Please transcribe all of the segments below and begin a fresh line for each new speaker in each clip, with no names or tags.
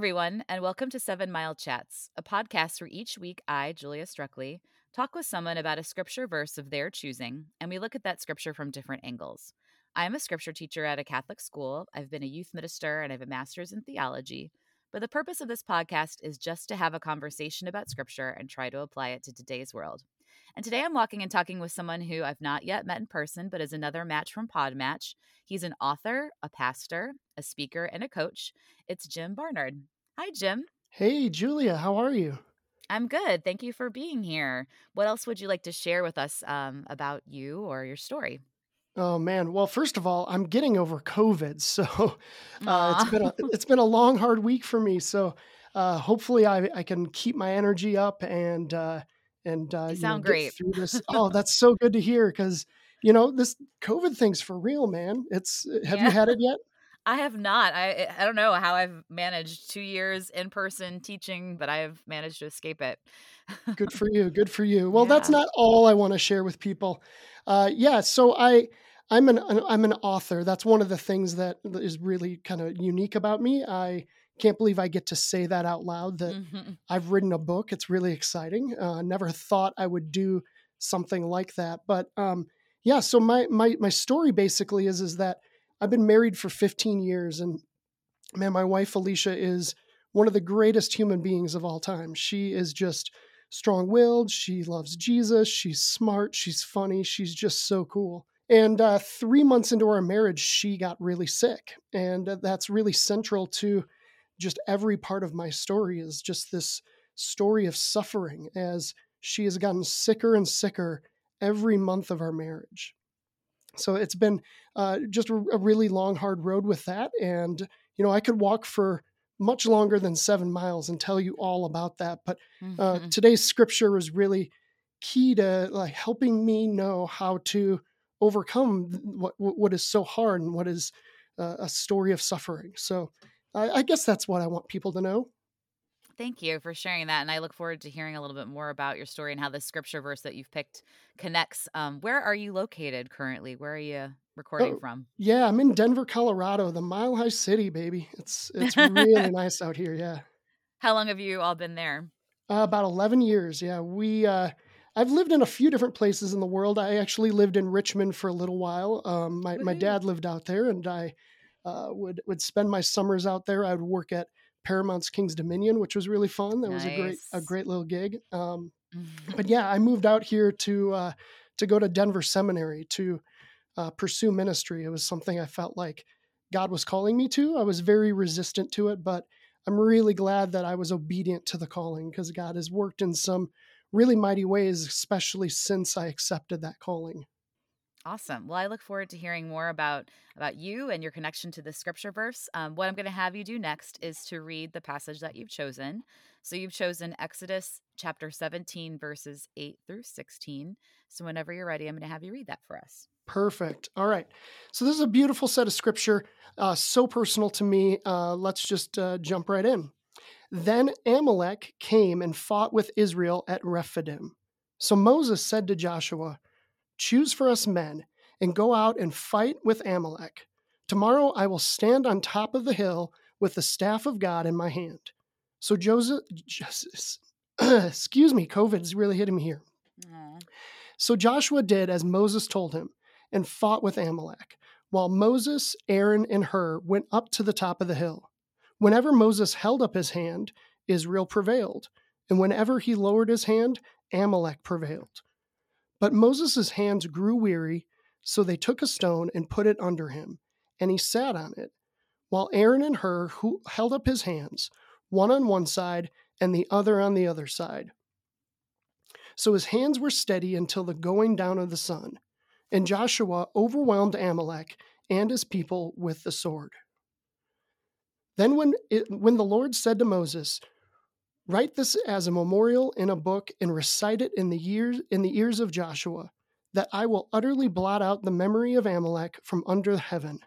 Everyone, and welcome to Seven Mile Chats, a podcast where each week I, Julia Struckley, talk with someone about a scripture verse of their choosing, and we look at that scripture from different angles. I am a scripture teacher at a Catholic school. I've been a youth minister and I have a master's in theology. But the purpose of this podcast is just to have a conversation about scripture and try to apply it to today's world. And today I'm walking and talking with someone who I've not yet met in person, but is another match from Podmatch. He's an author, a pastor, a speaker, and a coach. It's Jim Barnard. Hi, Jim.
Hey, Julia. How are you?
I'm good. Thank you for being here. What else would you like to share with us um, about you or your story?
Oh man. Well, first of all, I'm getting over COVID, so uh, it's been a it's been a long, hard week for me. So uh, hopefully, I, I can keep my energy up and uh, and uh,
You
you know
sound great.
through this. Oh, that's so good to hear because you know this COVID thing's for real, man. It's uh, have you had it yet?
I have not. I I don't know how I've managed two years in person teaching, but I've managed to escape it.
Good for you. Good for you. Well, that's not all I want to share with people. Uh, yeah, so I I'm an, an I'm an author. That's one of the things that is really kind of unique about me. I can't believe I get to say that out loud that
Mhm.
I've written a book. It's really exciting. Uh, never thought I would do something like that, but um, yeah. So my my my story basically is is that I've been married for 15 years, and man, my wife Alicia is one of the greatest human beings of all time. She is just strong willed. She loves Jesus. She's smart. She's funny. She's just so cool. And uh, three months into our marriage, she got really sick. And uh, that's really central to just every part of my story is just this story of suffering as she has gotten sicker and sicker every month of our marriage. So it's been uh, just a, a really long, hard road with that. And, you know, I could walk for much longer than seven miles and tell you all about that. But uh,
Mhm.
today's scripture was really key to like helping me know how to overcome what what is so hard and what is uh, a story of suffering. So I, I guess that's what I want people to know.
Thank you for sharing that. And I look forward to hearing a little bit more about your story and how the scripture verse that you've picked connects. Um, where are you located currently? Where are you recording
Oh,
from?
yeah, I'm in Denver, Colorado, the Mile High City, baby. It's it's really nice out here. Yeah.
how long have you all been there?
Uh, about 11 years. Yeah. We, uh, I've lived in a few different places in the world. I actually lived in Richmond for a little while. Um, my, my dad lived out there and I uh, would, would spend my summers out there. I would work at Paramount's King's Dominion, which was really fun. That was a great, a great little gig. Um, but yeah, I moved out here to, uh, to go to Denver Seminary to uh, pursue ministry. It was something I felt like God was calling me to. I was very resistant to it, but I'm really glad that I was obedient to the calling because God has worked in some really mighty ways, especially since I accepted that calling.
Awesome. Well, I look forward to hearing more about about you and your connection to the scripture verse. Um, what I'm going to have you do next is to read the passage that you've chosen. So you've chosen Exodus chapter 17, verses 8 through 16. So whenever you're ready, I'm going to have you read that for us.
Perfect. All right. So this is a beautiful set of scripture, uh, so personal to me. Uh, let's just uh, jump right in. Then Amalek came and fought with Israel at Rephidim. So Moses said to Joshua, Choose for us men and go out and fight with Amalek. Tomorrow I will stand on top of the hill with the staff of God in my hand. So Joseph, excuse me, COVID's really hitting me here. So Joshua did as Moses told him and fought with Amalek, while Moses, Aaron, and Hur went up to the top of the hill. Whenever Moses held up his hand, Israel prevailed, and whenever he lowered his hand, Amalek prevailed. But Moses' hands grew weary, so they took a stone and put it under him, and he sat on it, while Aaron and Hur who held up his hands, one on one side and the other on the other side. So his hands were steady until the going down of the sun, and Joshua overwhelmed Amalek and his people with the sword. Then, when, it, when the Lord said to Moses, Write this as a memorial in a book and recite it in the ears in the ears of Joshua, that I will utterly blot out the memory of Amalek from under heaven.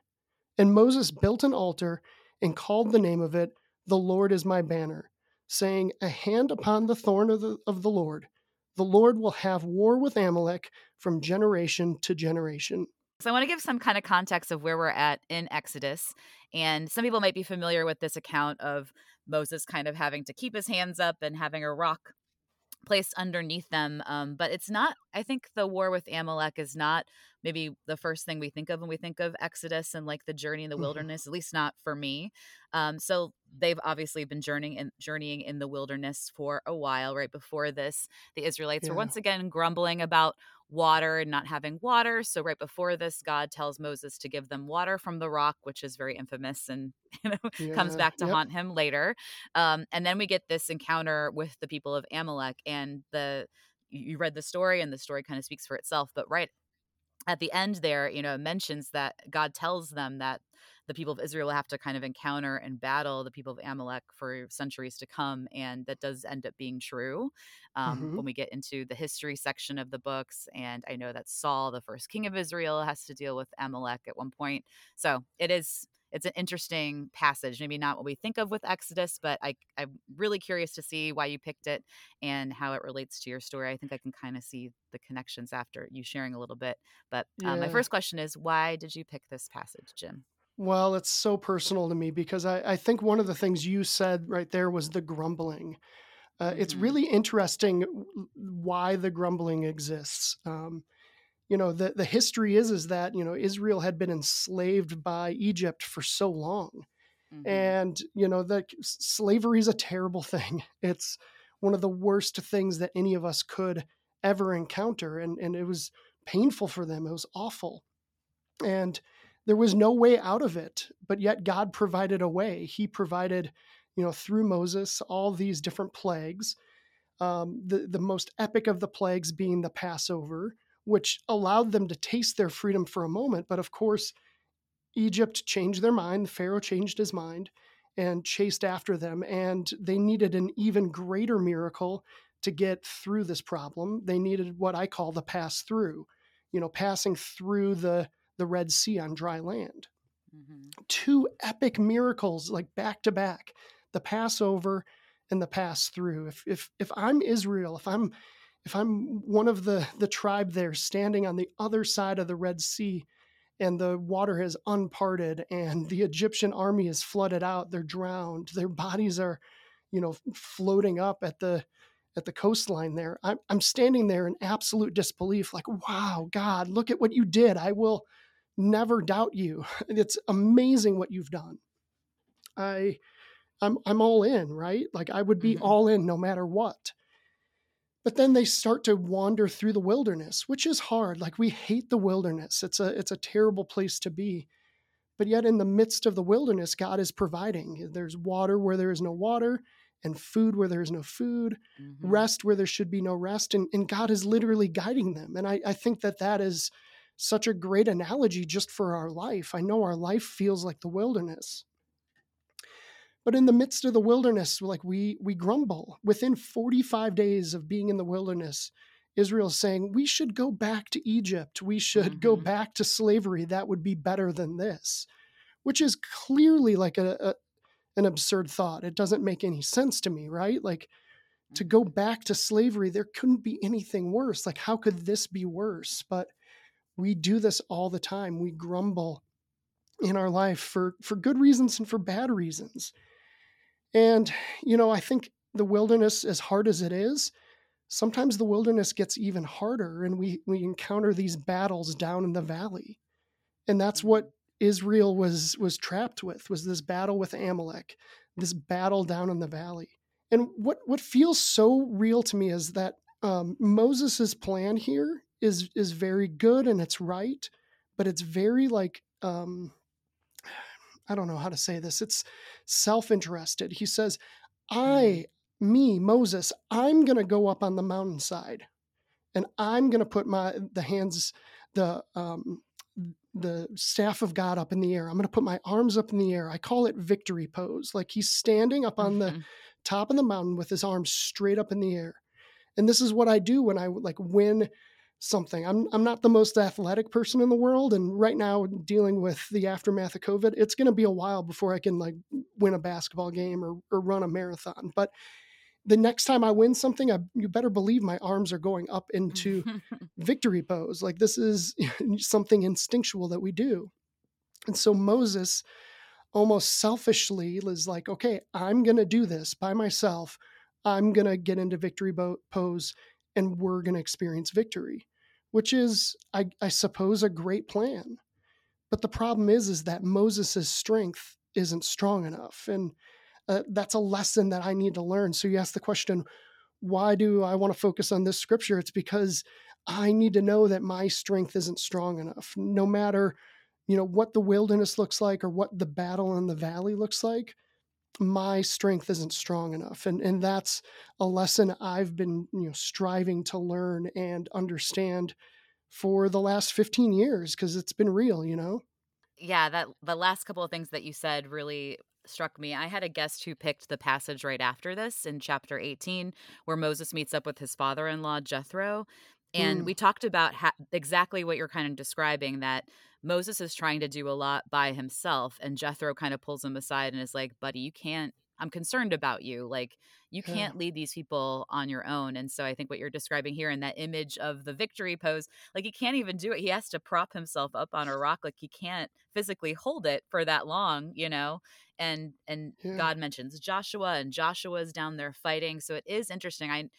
And Moses built an altar and called the name of it, The Lord is my banner, saying, A hand upon the thorn of the, of the Lord. The Lord will have war with Amalek from generation to generation.
So I want to give some kind of context of where we're at in Exodus. And some people might be familiar with this account of Moses kind of having to keep his hands up and having a rock placed underneath them. Um, but it's not, I think the war with Amalek is not maybe the first thing we think of when we think of Exodus and like the journey in the mm-hmm. wilderness, at least not for me. Um, so they've obviously been journeying in, journeying in the wilderness for a while. Right before this, the Israelites yeah. were once again grumbling about water and not having water. So right before this, God tells Moses to give them water from the rock, which is very infamous and you know yeah, comes back to yep. haunt him later. Um, and then we get this encounter with the people of Amalek, and the you read the story, and the story kind of speaks for itself. But right at the end there, you know, mentions that God tells them that the people of Israel will have to kind of encounter and battle the people of Amalek for centuries to come. And that does end up being true um, mm-hmm. when we get into the history section of the books. And I know that Saul, the first king of Israel, has to deal with Amalek at one point. So it is it's an interesting passage. Maybe not what we think of with Exodus, but I, I'm really curious to see why you picked it and how it relates to your story. I think I can kind of see the connections after you sharing a little bit. But um, yeah. my first question is why did you pick this passage, Jim?
Well, it's so personal to me because I, I think one of the things you said right there was the grumbling. Uh, mm-hmm. It's really interesting why the grumbling exists. Um, you know the the history is is that you know Israel had been enslaved by Egypt for so long, mm-hmm. and you know that slavery is a terrible thing. It's one of the worst things that any of us could ever encounter, and and it was painful for them. It was awful, and there was no way out of it. But yet God provided a way. He provided, you know, through Moses all these different plagues. Um, the the most epic of the plagues being the Passover which allowed them to taste their freedom for a moment. But of course, Egypt changed their mind. Pharaoh changed his mind and chased after them. And they needed an even greater miracle to get through this problem. They needed what I call the pass through, you know, passing through the, the Red Sea on dry land. Mm-hmm. Two epic miracles, like back to back the Passover and the pass through. If, if, if I'm Israel, if I'm if I'm one of the the tribe there standing on the other side of the Red Sea and the water has unparted and the Egyptian army is flooded out, they're drowned, their bodies are, you know, floating up at the at the coastline there. I'm, I'm standing there in absolute disbelief, like, wow, God, look at what you did. I will never doubt you. It's amazing what you've done. I I'm I'm all in, right? Like I would be mm-hmm. all in no matter what. But then they start to wander through the wilderness, which is hard. Like we hate the wilderness. It's a it's a terrible place to be. But yet in the midst of the wilderness, God is providing. There's water where there is no water, and food where there is no food, mm-hmm. rest where there should be no rest. And, and God is literally guiding them. And I, I think that that is such a great analogy just for our life. I know our life feels like the wilderness. But in the midst of the wilderness, like we we grumble. Within 45 days of being in the wilderness, Israel's saying, we should go back to Egypt. We should mm-hmm. go back to slavery. That would be better than this, which is clearly like a, a an absurd thought. It doesn't make any sense to me, right? Like to go mm-hmm. back to slavery, there couldn't be anything worse. Like, how could this be worse? But we do this all the time. We grumble in our life for, for good reasons and for bad reasons. And, you know, I think the wilderness, as hard as it is, sometimes the wilderness gets even harder and we, we encounter these battles down in the valley. And that's what Israel was was trapped with was this battle with Amalek, this battle down in the valley. And what what feels so real to me is that um, Moses's plan here is is very good and it's right, but it's very like um, I don't know how to say this. It's self interested. He says, I, mm-hmm. me, Moses, I'm going to go up on the mountainside and I'm going to put my, the hands, the, um, the staff of God up in the air. I'm going to put my arms up in the air. I call it victory pose. Like he's standing up on mm-hmm. the top of the mountain with his arms straight up in the air. And this is what I do when I like win something. I'm I'm not the most athletic person in the world and right now dealing with the aftermath of COVID, it's going to be a while before I can like win a basketball game or or run a marathon. But the next time I win something, I, you better believe my arms are going up into victory pose. Like this is something instinctual that we do. And so Moses almost selfishly is like, okay, I'm going to do this by myself. I'm going to get into victory bo- pose and we're going to experience victory, which is, I, I suppose, a great plan. But the problem is, is that Moses' strength isn't strong enough. And uh, that's a lesson that I need to learn. So you ask the question, why do I want to focus on this scripture? It's because I need to know that my strength isn't strong enough. No matter, you know, what the wilderness looks like or what the battle in the valley looks like, my strength isn't strong enough. And and that's a lesson I've been, you know, striving to learn and understand for the last 15 years because it's been real, you know.
Yeah, that the last couple of things that you said really struck me. I had a guest who picked the passage right after this in chapter 18 where Moses meets up with his father-in-law Jethro and mm. we talked about ha- exactly what you're kind of describing that Moses is trying to do a lot by himself and Jethro kind of pulls him aside and is like, "Buddy, you can't I'm concerned about you. Like you yeah. can't lead these people on your own." And so I think what you're describing here in that image of the victory pose, like he can't even do it. He has to prop himself up on a rock like he can't physically hold it for that long, you know? And and yeah. God mentions Joshua and Joshua's down there fighting. So it is interesting. I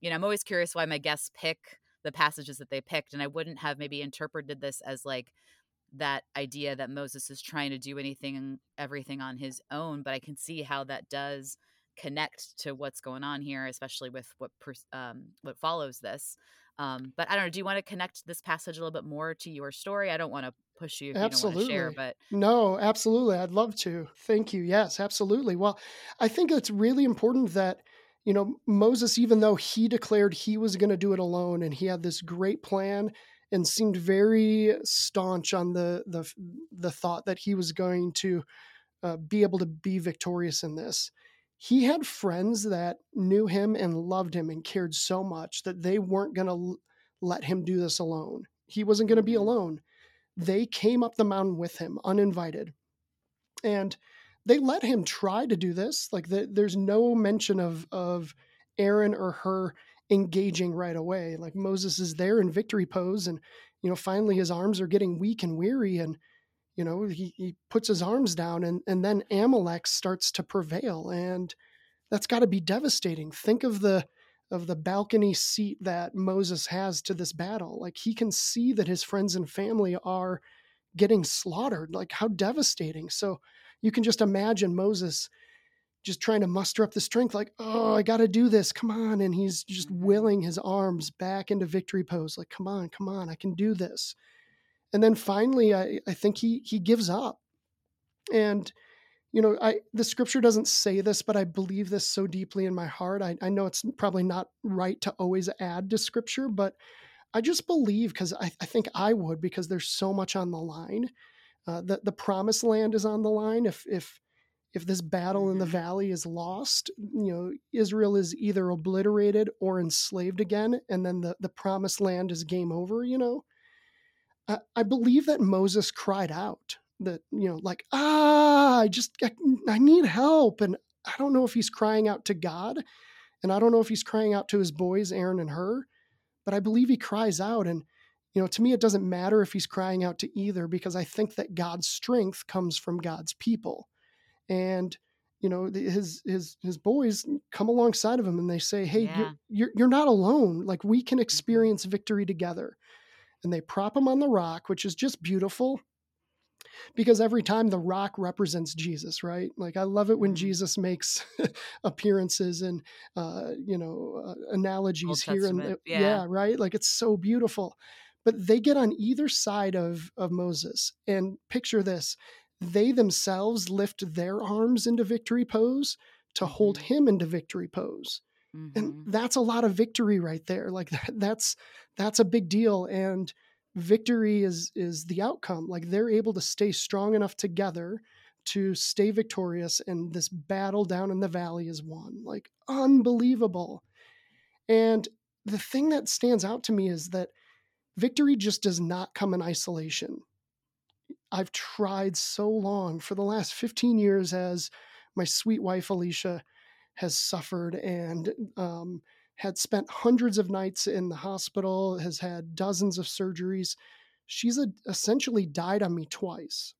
you know, I'm always curious why my guests pick the passages that they picked and i wouldn't have maybe interpreted this as like that idea that moses is trying to do anything everything on his own but i can see how that does connect to what's going on here especially with what um, what follows this. Um, but i don't know do you want to connect this passage a little bit more to your story? I don't want to push you if absolutely. you don't want to share but
no absolutely i'd love to. Thank you. Yes absolutely. Well i think it's really important that you know, Moses, even though he declared he was going to do it alone and he had this great plan and seemed very staunch on the the the thought that he was going to uh, be able to be victorious in this. He had friends that knew him and loved him and cared so much that they weren't going to l- let him do this alone. He wasn't going to be mm-hmm. alone. They came up the mountain with him uninvited. And they let him try to do this. Like the, there's no mention of of Aaron or Hur engaging right away. Like Moses is there in victory pose, and you know finally his arms are getting weak and weary, and you know he, he puts his arms down, and and then Amalek starts to prevail, and that's got to be devastating. Think of the of the balcony seat that Moses has to this battle. Like he can see that his friends and family are getting slaughtered. Like how devastating. So you can just imagine Moses just trying to muster up the strength, like, oh, I got to do this. Come on. And he's just mm-hmm. willing his arms back into victory pose, like, come on, come on, I can do this. And then finally, I, I think he he gives up. And, you know, I the scripture doesn't say this, but I believe this so deeply in my heart. I, I know it's probably not right to always add to scripture, but I just believe because I, I think I would because there's so much on the line uh, the the promised land is on the line. If if if this battle in the mm-hmm. valley is lost, you know, Israel is either obliterated or enslaved again, and then the, the promised land is game over, you know. I, I believe that Moses cried out that, you know, like, ah, I just, I, I need help. And I don't know if he's crying out to God, and I don't know if he's crying out to his boys, Aaron and Hur, but I believe he cries out. And you know, to me, it doesn't matter if he's crying out to either because I think that God's strength comes from God's people. And, you know, his his his boys come alongside of him and they say, "Hey, yeah. you're, you're you're not alone. Like we can mm-hmm. experience victory together." And they prop him on the rock, which is just beautiful because every time the rock represents Jesus, right? Like I love it when mm-hmm. Jesus makes appearances and uh, you know uh, analogies here and yeah. yeah, right. Like it's so beautiful but they get on either side of, of Moses. And picture this they themselves lift their arms into victory pose to mm-hmm. hold him into victory pose. Mm-hmm. And that's a lot of victory right there. Like that, that's that's a big deal. And victory is is the outcome. Like they're able to stay strong enough together to stay victorious and this battle down in the valley is won. Like unbelievable. And the thing that stands out to me is that victory just does not come in isolation. I've tried so long for the last 15 years as my sweet wife Alicia has suffered and um, had spent hundreds of nights in the hospital, has had dozens of surgeries. She's a, essentially died on me twice.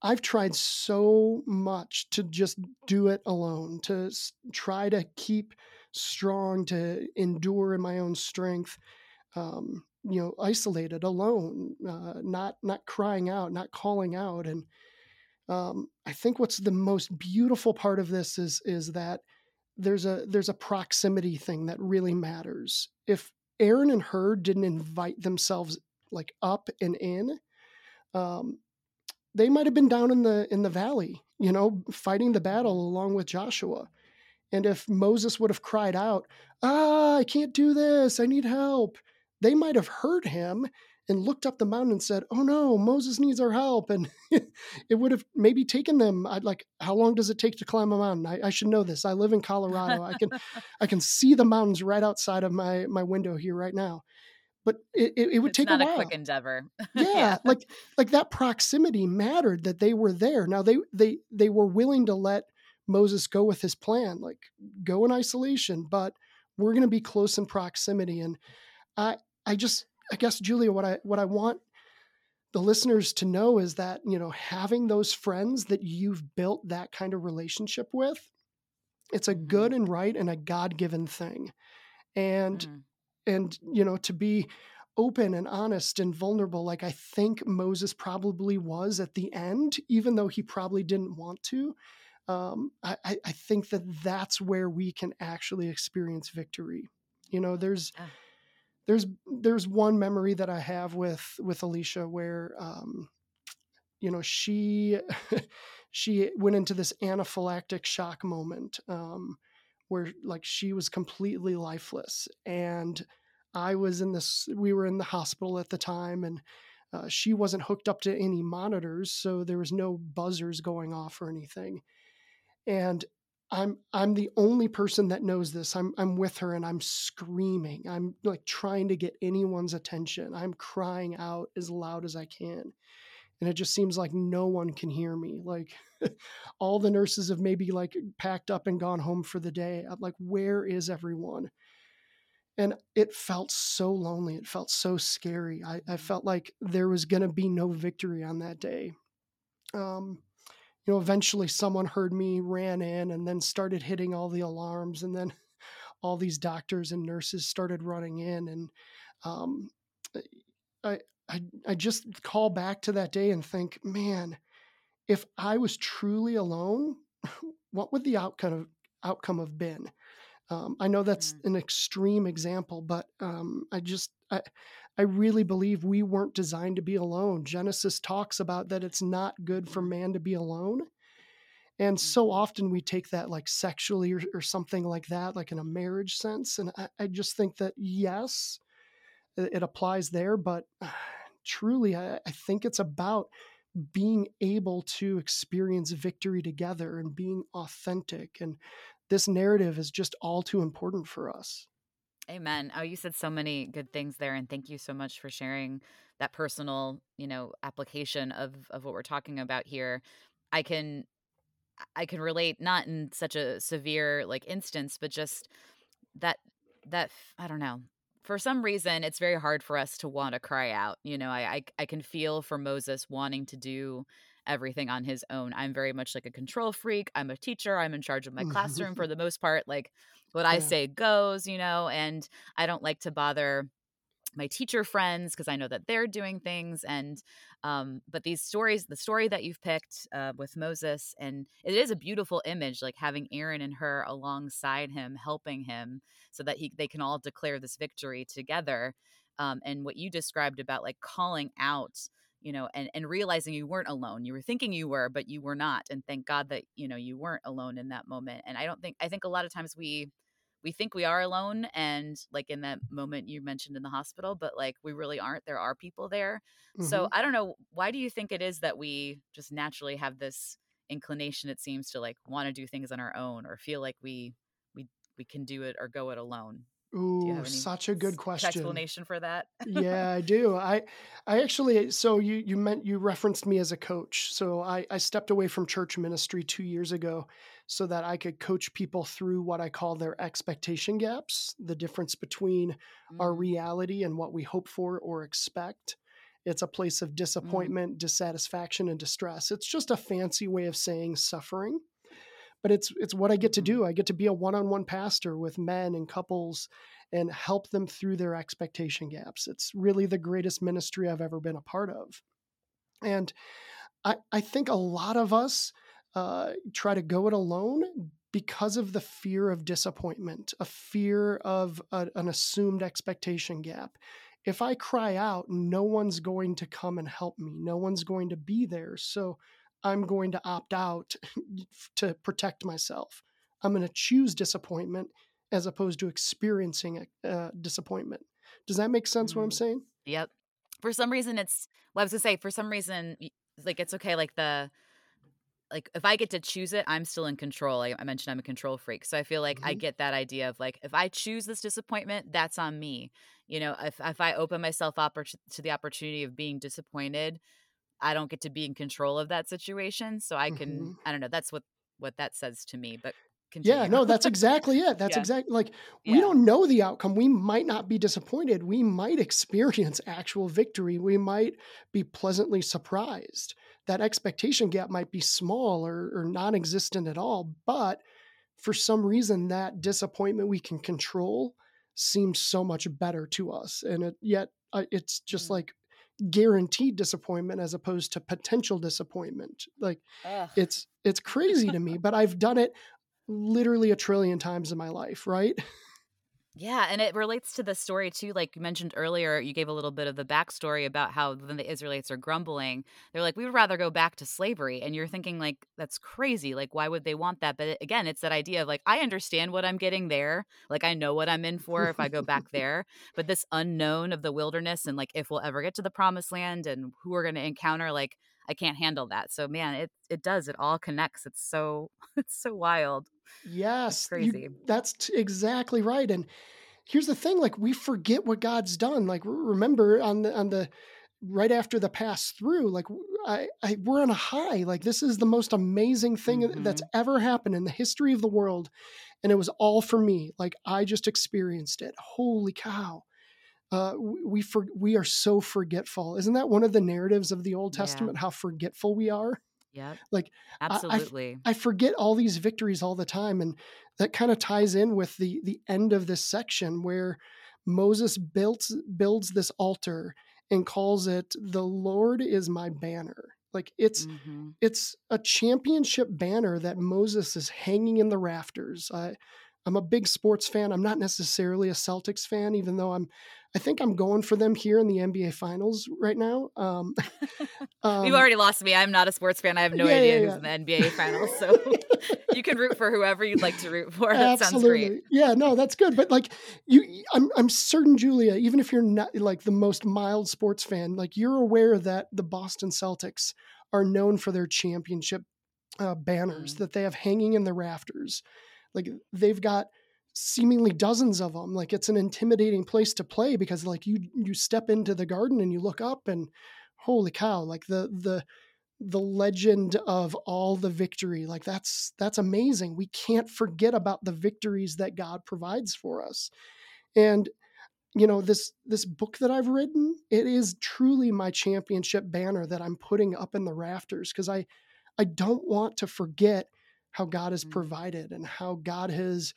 I've tried so much to just do it alone, to try to keep strong, to endure in my own strength. Um, you know, isolated, alone, uh, not not crying out, not calling out, and um, I think what's the most beautiful part of this is is that there's a there's a proximity thing that really matters. If Aaron and Hur didn't invite themselves like up and in, um, they might have been down in the in the valley, you know, fighting the battle along with Joshua. And if Moses would have cried out, "Ah, I can't do this. I need help," they might have heard him and looked up the mountain and said, "Oh no, Moses needs our help." And it would have maybe taken them. I'd like, how long does it take to climb a mountain? I, I should know this. I live in Colorado. I can, I can see the mountains right outside of my my window here right now. But it, it, it would
it's
take a while.
a quick endeavor.
yeah, yeah, like like that proximity mattered that they were there. Now they they they were willing to let Moses go with his plan, like go in isolation, but we're going to be close in proximity. And I I just I guess Julia, what I what I want the listeners to know is that you know having those friends that you've built that kind of relationship with, it's a mm-hmm. good and right and a God given thing, and mm. and you know to be open and honest and vulnerable like i think moses probably was at the end even though he probably didn't want to um, I, I, think that that's where we can actually experience victory you know there's there's there's one memory that I have with with Alicia where um, you know she she went into this anaphylactic shock moment um, where like she was completely lifeless and I was in this we were in the hospital at the time and uh, she wasn't hooked up to any monitors so there was no buzzers going off or anything. And I'm I'm the only person that knows this. I'm I'm with her and I'm screaming. I'm like trying to get anyone's attention. I'm crying out as loud as I can. And it just seems like no one can hear me. Like all the nurses have maybe like packed up and gone home for the day. I'm like, where is everyone? And it felt so lonely. It felt so scary. I, I felt like there was going to be no victory on that day. Um, you know, eventually someone heard me, ran in, and then started hitting all the alarms, and then all these doctors and nurses started running in, and um, I, I, I just call back to that day and think, man, if I was truly alone, what would the outcome of, outcome have been? Um, I know that's mm. an extreme example, but um, I just I, I really believe we weren't designed to be alone. Genesis talks about that it's not good for man to be alone. And so mm-hmm. often we take that like sexually or, or something like that, like in a marriage sense. And I, I just think that, yes, it, it applies there. But truly, I, I think it's about being able to experience victory together and being authentic. And this narrative is just all too important for us.
Amen. Oh, you said so many good things there, and thank you so much for sharing that personal, you know, application of of what we're talking about here. I can I can relate not in such a severe like instance, but just that that I don't know. For some reason, it's very hard for us to want to cry out. You know, I, I I can feel for Moses wanting to do everything on his own. I'm very much like a control freak. I'm a teacher. I'm in charge of my classroom for the most part. Like what I say goes, you know, and I don't like to bother my teacher friends because I know that they're doing things and um but these stories the story that you've picked uh, with Moses and it is a beautiful image like having Aaron and Hur alongside him helping him so that he they can all declare this victory together um and what you described about like calling out you know and and realizing you weren't alone. You were thinking you were but you were not and thank god that you know you weren't alone in that moment and i don't think i think a lot of times we we think we are alone and like in that moment you mentioned in the hospital but like we really aren't. There are people there. Mm-hmm. so i don't know why do you think it is that we just naturally have this inclination it seems to like want to do things on our own or feel like we we we can do it or go it alone
Ooh, such a good question.
Explanation for that?
yeah, I do. I, I actually. So you you meant you referenced me as a coach. So I I stepped away from church ministry two years ago, so that I could coach people through what I call their expectation gaps, the difference between mm. our reality and what we hope for or expect. It's a place of
Mm.
disappointment, dissatisfaction, and distress. It's just a fancy way of saying suffering. But it's it's what I get to
Mhm.
do. I get to be a one-on-one pastor with men and couples and help them through their expectation gaps. It's really the greatest ministry I've ever been a part of. And I, I think a lot of us uh, try to go it alone because of the fear of disappointment, a fear of a, an assumed expectation gap. If I cry out, no one's going to come and help me. No one's going to be there. So I'm going to opt out to protect myself. I'm going to choose disappointment as opposed to experiencing uh, disappointment. Does that make sense? What I'm
Mm.
saying?
Yep. For some reason, it's. Well, I was gonna say for some reason, like it's okay. Like the, like if I get to choose it, I'm still in control. I, I mentioned I'm a control freak, so I feel like I
Mhm.
get that idea of like if I choose this disappointment, that's on me. You know, if if I open myself up to the opportunity of being disappointed, I don't get to be in control of that situation. So I can.
Mhm.
I don't know. That's what what that says to me. But
Yeah, no, that's exactly it. That's
Yeah.
exactly like we
Yeah.
don't know the outcome. We might not be disappointed. We might experience actual victory. We might be pleasantly surprised. That expectation gap might be small or, or non existent at all. But for some reason, that disappointment we can control seems so much better to us. And it, yet uh, it's just
Mm.
like guaranteed disappointment as opposed to potential disappointment. Like
Ugh.
it's it's crazy to me, but I've done it literally a trillion times in my life, right?
Yeah, and it relates to the story too. Like you mentioned earlier, you gave a little bit of the backstory about how when the Israelites are grumbling, they're like, "We would rather go back to slavery." And you're thinking, like, that's crazy. Like, why would they want that? But again, it's that idea of like, I understand what I'm getting there. Like, I know what I'm in for if I go back there. But this unknown of the wilderness and like if we'll ever get to the promised land and who we're going to encounter, like, I can't handle that. So, man, it it does. It all connects. It's so it's so wild.
Yes, you-
crazy.
that's t- exactly right. And here's the thing: like we forget what God's done. Like remember on the on the right after the pass through, like I we're on a high. Like this is the most amazing thing that's mm-hmm. ever happened in the history of the world, and it was all for me. Like I just experienced it. Holy cow! Uh, we for, we are so forgetful. Isn't that one of the narratives of the Old
Yeah.
Testament? How forgetful we are.
Yeah.
Like, I- I
absolutely.
I forget all these victories all the time, and that kind of ties in with the the end of this section where Moses builds builds this altar and calls it "the Lord is my banner." Like it's
Mhm.
it's a championship banner that Moses is hanging in the rafters. I, I'm a big sports fan. I'm not necessarily a Celtics fan, even though I'm. I think I'm going for them here in the NBA Finals right now. Um,
You've
um,
already lost me. I'm not a sports fan. I have no
yeah,
idea
yeah,
who's in the NBA finals. So you can root for whoever you'd like to root for. That sounds
Absolutely.
great.
Yeah, no, that's good. But like you I'm I'm certain Julia, even if you're not like the most mild sports fan, like you're aware that the Boston Celtics are known for their championship uh, banners
Mm.
that they have hanging in the rafters. Like they've got seemingly dozens of them. Like it's an intimidating place to play because like you you step into the garden and you look up and holy cow, like the the the legend of all the victory like that's that's amazing we can't forget about the victories that god provides for us and you know this this book that i've written it is truly my championship banner that i'm putting up in the rafters because i i don't want to forget how god has
Mm.
provided and how god has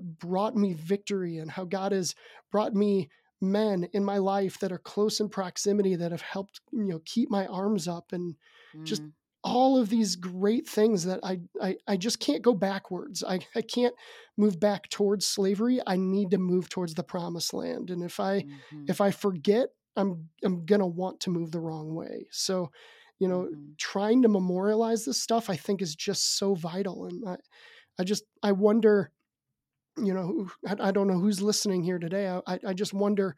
brought me victory and how god has brought me men in my life that are close in proximity that have helped you know keep my arms up and just
Mm,
all of these great things that I, I I just can't go backwards. I, I can't move back towards slavery. I need to move towards the promised land. And if I
mhm,
if I forget, I'm I'm gonna want to move the wrong way. So, you know,
mhm.
trying to memorialize this stuff I think is just so vital. And I, I just I wonder, you know, I, I don't know who's listening here today. I, I- just wonder,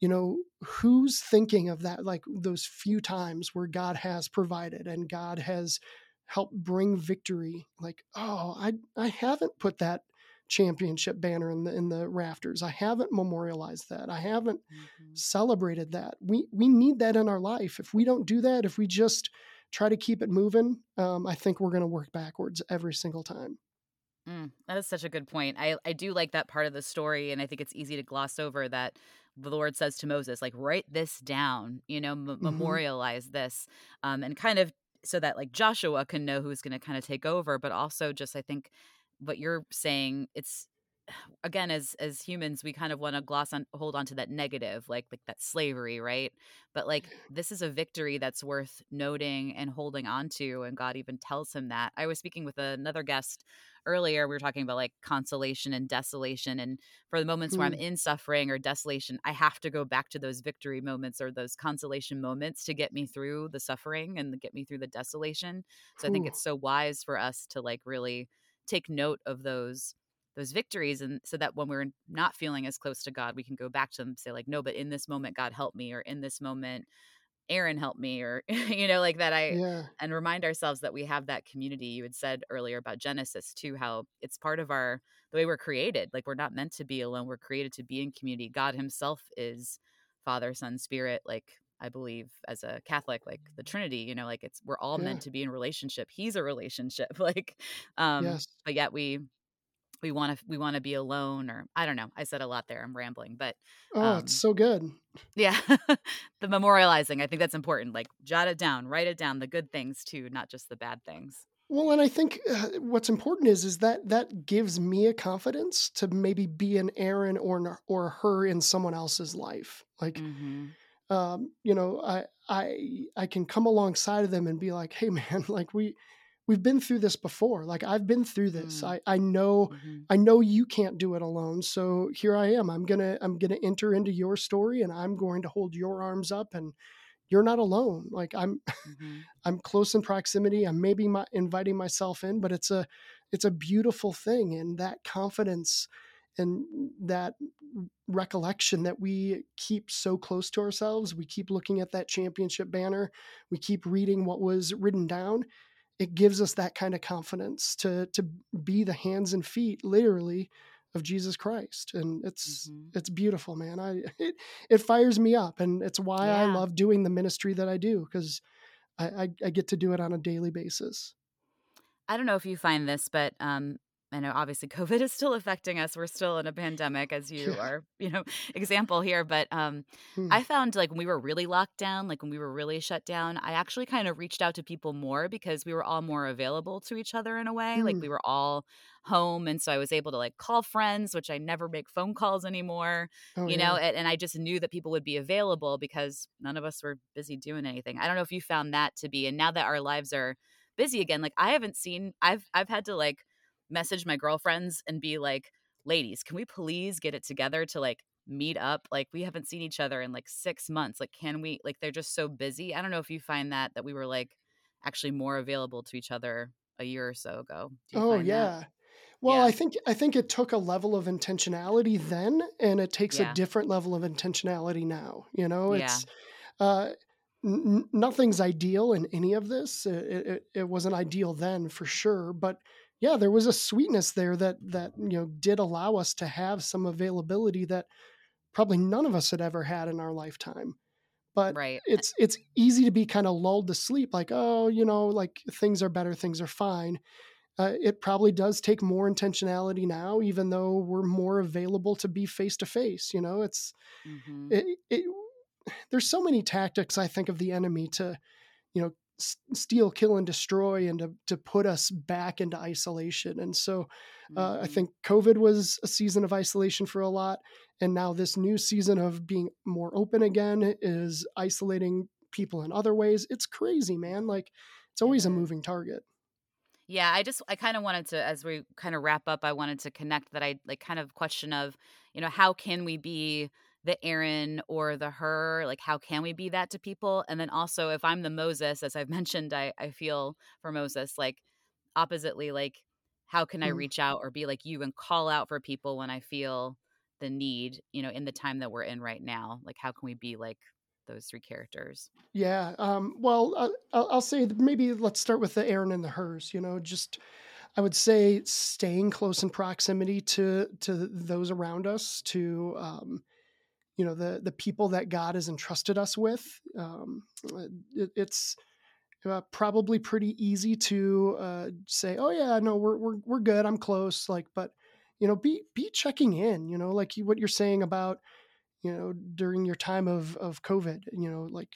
you know, who's thinking of that, like those few times where God has provided and God has helped bring victory. Like, oh, I I haven't put that championship banner in the in the rafters. I haven't memorialized that. I haven't
Mhm.
celebrated that. We we need that in our life. If we don't do that, if we just try to keep it moving, um, I think we're going to work backwards every single time.
Mm, that is such a good point. I, I do like that part of the story, and I think it's easy to gloss over that the Lord says to Moses, like, write this down, you know, m-
Mm-hmm.
memorialize this, um, and kind of so that like Joshua can know who's going to kind of take over, but also just I think what you're saying, it's again as as humans we kind of want to gloss on hold on to that negative like like that slavery right? But like this is a victory that's worth noting and holding on to and god even tells him that. I was speaking with another guest earlier we were talking about like consolation and desolation and for the moments where i'm
Mm.
in suffering or desolation i have to go back to those victory moments or those consolation moments to get me through the suffering and get me through the desolation. So i think it's so wise for us to like really take note of those those victories and so that when we're not feeling as close to god we can go back to them and say like no but in this moment god help me or in this moment aaron help me or you know like that i
yeah.
and remind ourselves that we have that community. You had said earlier about genesis too how it's part of our the way we're created. Like we're not meant to be alone. We're created to be in community. God himself is father son spirit like i believe as a catholic like the trinity you know like it's we're all
Yeah.
meant to be in relationship. He's a relationship like um
yes.
but yet we we want to we want to be alone or i don't know i said a lot there i'm rambling but
oh
um,
it's so good
yeah the memorializing i think that's important like jot it down write it down the good things too not just the bad things
Well, and I think uh, what's important is is that that gives me a confidence to maybe be an Aaron or or Hur in someone else's life. Like,
mm-hmm.
um, you know, I I I can come alongside of them and be like, hey, man, like we we've been through this before. Like I've been through this.
Mm.
I I know
Mm-hmm.
I know you can't do it alone. So here I am. I'm gonna I'm gonna enter into your story and I'm going to hold your arms up and you're not alone. Like I'm
Mm-hmm.
I'm close in proximity. I'm maybe my, inviting myself in, but it's a it's a beautiful thing, and that confidence and that recollection that we keep so close to ourselves. We keep looking at that championship banner. We keep reading what was written down. It gives us that kind of confidence to to be the hands and feet, literally, of Jesus Christ, and it's
Mhm.
it's beautiful, man. I it, it fires me up, and it's why I love doing the ministry that I do because I, I, I get to do it on a daily basis.
I don't know if you find this, but um, I know obviously COVID is still affecting us. We're still in a pandemic, as you
Yeah.
are, you know, example here. But um,
Hmm.
I found like when we were really locked down, like when we were really shut down, I actually kind of reached out to people more because we were all more available to each other in a way. Like
Hmm.
we were all home, and so I was able to like call friends, which I never make phone calls anymore.
Oh,
you
yeah.
know, and, and I just knew that people would be available because none of us were busy doing anything. I don't know if you found that to be, and now that our lives are busy again, like I haven't seen, I've I've had to like message my girlfriends and be like, ladies, can we please get it together to like meet up? Like we haven't seen each other in like six months. Like, can we? Like they're just so busy. I don't know if you find that that we were like actually more available to each other a year or so ago.
Oh
find that?
yeah. Well,
Yeah.
I think I think it took a level of intentionality then, and it takes
Yeah.
a different level of intentionality now. You know,
Yeah.
it's uh, n- n- nothing's ideal in any of this. It, it, it wasn't ideal then for sure, but yeah, there was a sweetness there that that you know did allow us to have some availability that probably none of us had ever had in our lifetime. But
Right.
it's it's easy to be kind of lulled to sleep, like oh, you know, like things are better, things are fine. Uh, it probably does take more intentionality now, even though we're more available to be face to face. You know, it's
hmm
it, it, there's so many tactics I think of the enemy to, you know, steal, kill, and destroy, and to to put us back into isolation. And so, uh, I
Mhm.
think COVID was a season of isolation for a lot, and now this new season of being more open again is isolating people in other ways. It's crazy, man. Like it's always a moving target.
Yeah, I just I kind of wanted to as we kind of wrap up, I wanted to connect that I like kind of question of, you know, how can we be the Aaron or the Hur? Like how can we be that to people? And then also if I'm the Moses, as I've mentioned, I I feel for Moses like oppositely like how can I
Mm.
reach out or be like you and call out for people when I feel the need, you know, in the time that we're in right now? Like how can we be like those three characters?
Yeah. Um, well, uh, I'll, I'll say maybe let's start with the Aaron and the Hurs. You know, just I would say staying close in proximity to to those around us, to um, you know the the people that God has entrusted us with. Um, it, it's uh, probably pretty easy to uh, say, "Oh yeah, no, we're we're we're good. I'm close." Like, but you know, be be checking in. You know, like what you're saying about you know, during your time of of COVID, you know, like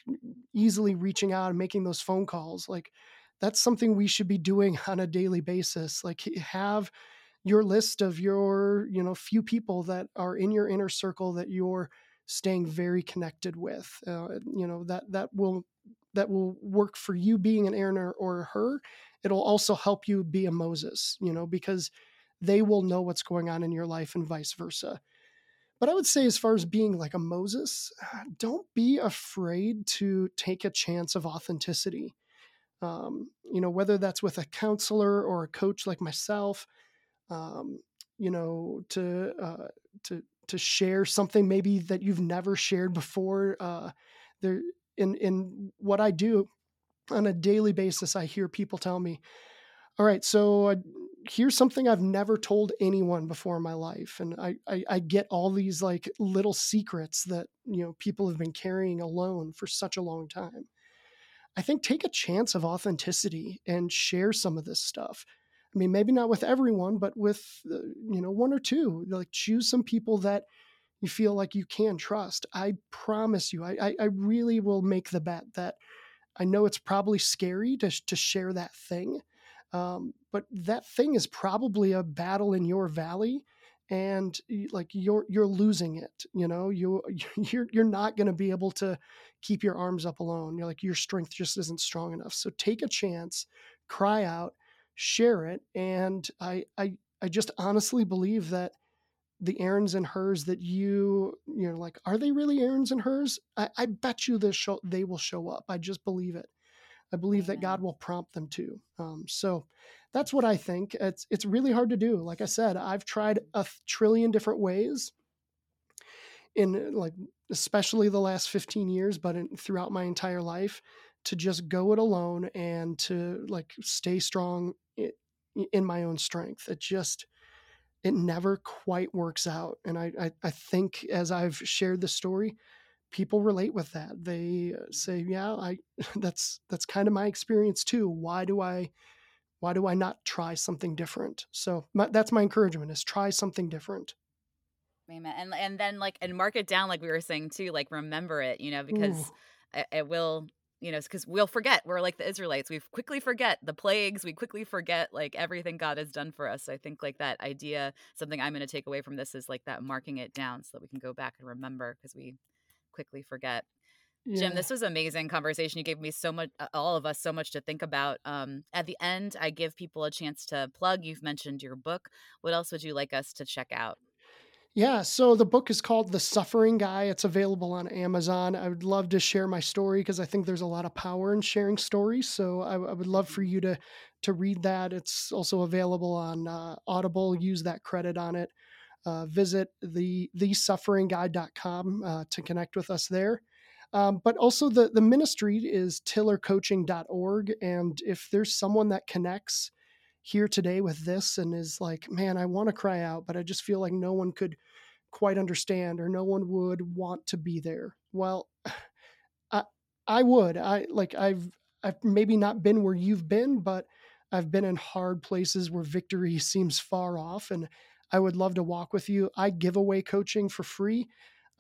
easily reaching out and making those phone calls, like that's something we should be doing on a daily basis. Like have your list of your, you know, few people that are in your inner circle that you're staying very connected with. Uh, you know, that that will that will work for you being an Aaron or, Hur. It'll also help you be a Moses, you know, because they will know what's going on in your life and vice versa. But I would say, as far as being like a Moses, don't be afraid to take a chance of authenticity. Um, you know, whether that's with a counselor or a coach like myself, um, you know, to uh, to to share something maybe that you've never shared before. Uh, there, in in what I do on a daily basis, I hear people tell me, "All right, so uh, here's something I've never told anyone before in my life. And I, I, I, get all these like little secrets that, you know, people have been carrying alone for such a long time. I think take a chance of authenticity and share some of this stuff. I mean, maybe not with everyone, but with, uh, you know, one or two, like choose some people that you feel like you can trust. I promise you, I, I, I really will make the bet that I know it's probably scary to, to share that thing um, but that thing is probably a battle in your valley and like you're you're losing it you know? You you're you're not going to be able to keep your arms up alone. You're like your strength just isn't strong enough. So take a chance cry out share it and i i i just honestly believe that the Aarons and Hurs that you you know like are they really Aarons and Hurs? i, I bet you this show they will show up i just believe it I believe that God will prompt them to. Um, so that's what I think. It's it's really hard to do. Like I said, I've tried a trillion different ways in like especially the last 15 years, but in, throughout my entire life to just go it alone and to like stay strong in, my own strength. It just it never quite works out. And I, I, I think as I've shared the story, people relate with that. They uh, say, "Yeah, I that's that's kind of my experience too. Why do I why do I not try something different?" So my, that's my encouragement: is try something different.
Amen. And and then like and mark it down, like we were saying too. Like remember it, you know, because it, it will you know, because we'll forget. We're like the Israelites. We quickly forget the plagues. We quickly forget like everything God has done for us. So I think like that idea, something I'm going to take away from this is like that marking it down so that we can go back and remember because we quickly forget. Yeah. Jim, this was amazing conversation. You gave me so much, all of us, so much to think about. Um, at the end, I give people a chance to plug. You've mentioned your book. What else would you like us to check out?
Yeah, so the book is called The Suffering Guy. It's available on Amazon. I would love to share my story because I think there's a lot of power in sharing stories. So I, I would love for you to to read that. It's also available on uh, Audible. Use that credit on it uh, visit the thesufferingguy.com uh, to connect with us there. Um, but also the the ministry is tillercoaching.org, and if there's someone that connects here today with this and is like, man, I want to cry out, but I just feel like no one could quite understand or no one would want to be there. Well, I I would. I like I've I've maybe not been where you've been, but I've been in hard places where victory seems far off and I would love to walk with you. I give away coaching for free.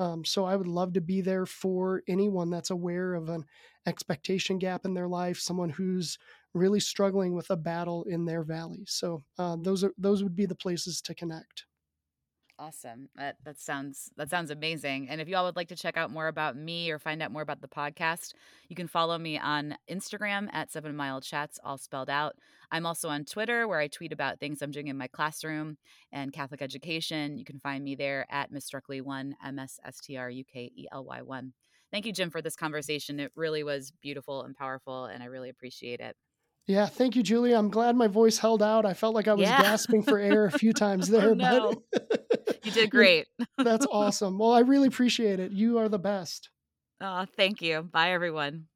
Um, so I would love to be there for anyone that's aware of an expectation gap in their life, someone who's really struggling with a battle in their valley. So uh, those are those would be the places to connect.
Awesome. That that sounds that sounds amazing. And if you all would like to check out more about me or find out more about the podcast, you can follow me on Instagram at Seven Mile Chats, all spelled out. I'm also on Twitter where I tweet about things I'm doing in my classroom and Catholic education. You can find me there at Miss Strukely One, M S S T R U K E L Y One. Thank you, Jim, for this conversation. It really was beautiful and powerful, and I really appreciate it.
Yeah, thank you, Julia. I'm glad my voice held out. I felt like I was yeah. gasping for air a few times there, oh, no.
but you did great.
that's awesome. Well, I really appreciate it. You are the best.
Oh, thank you. Bye, everyone.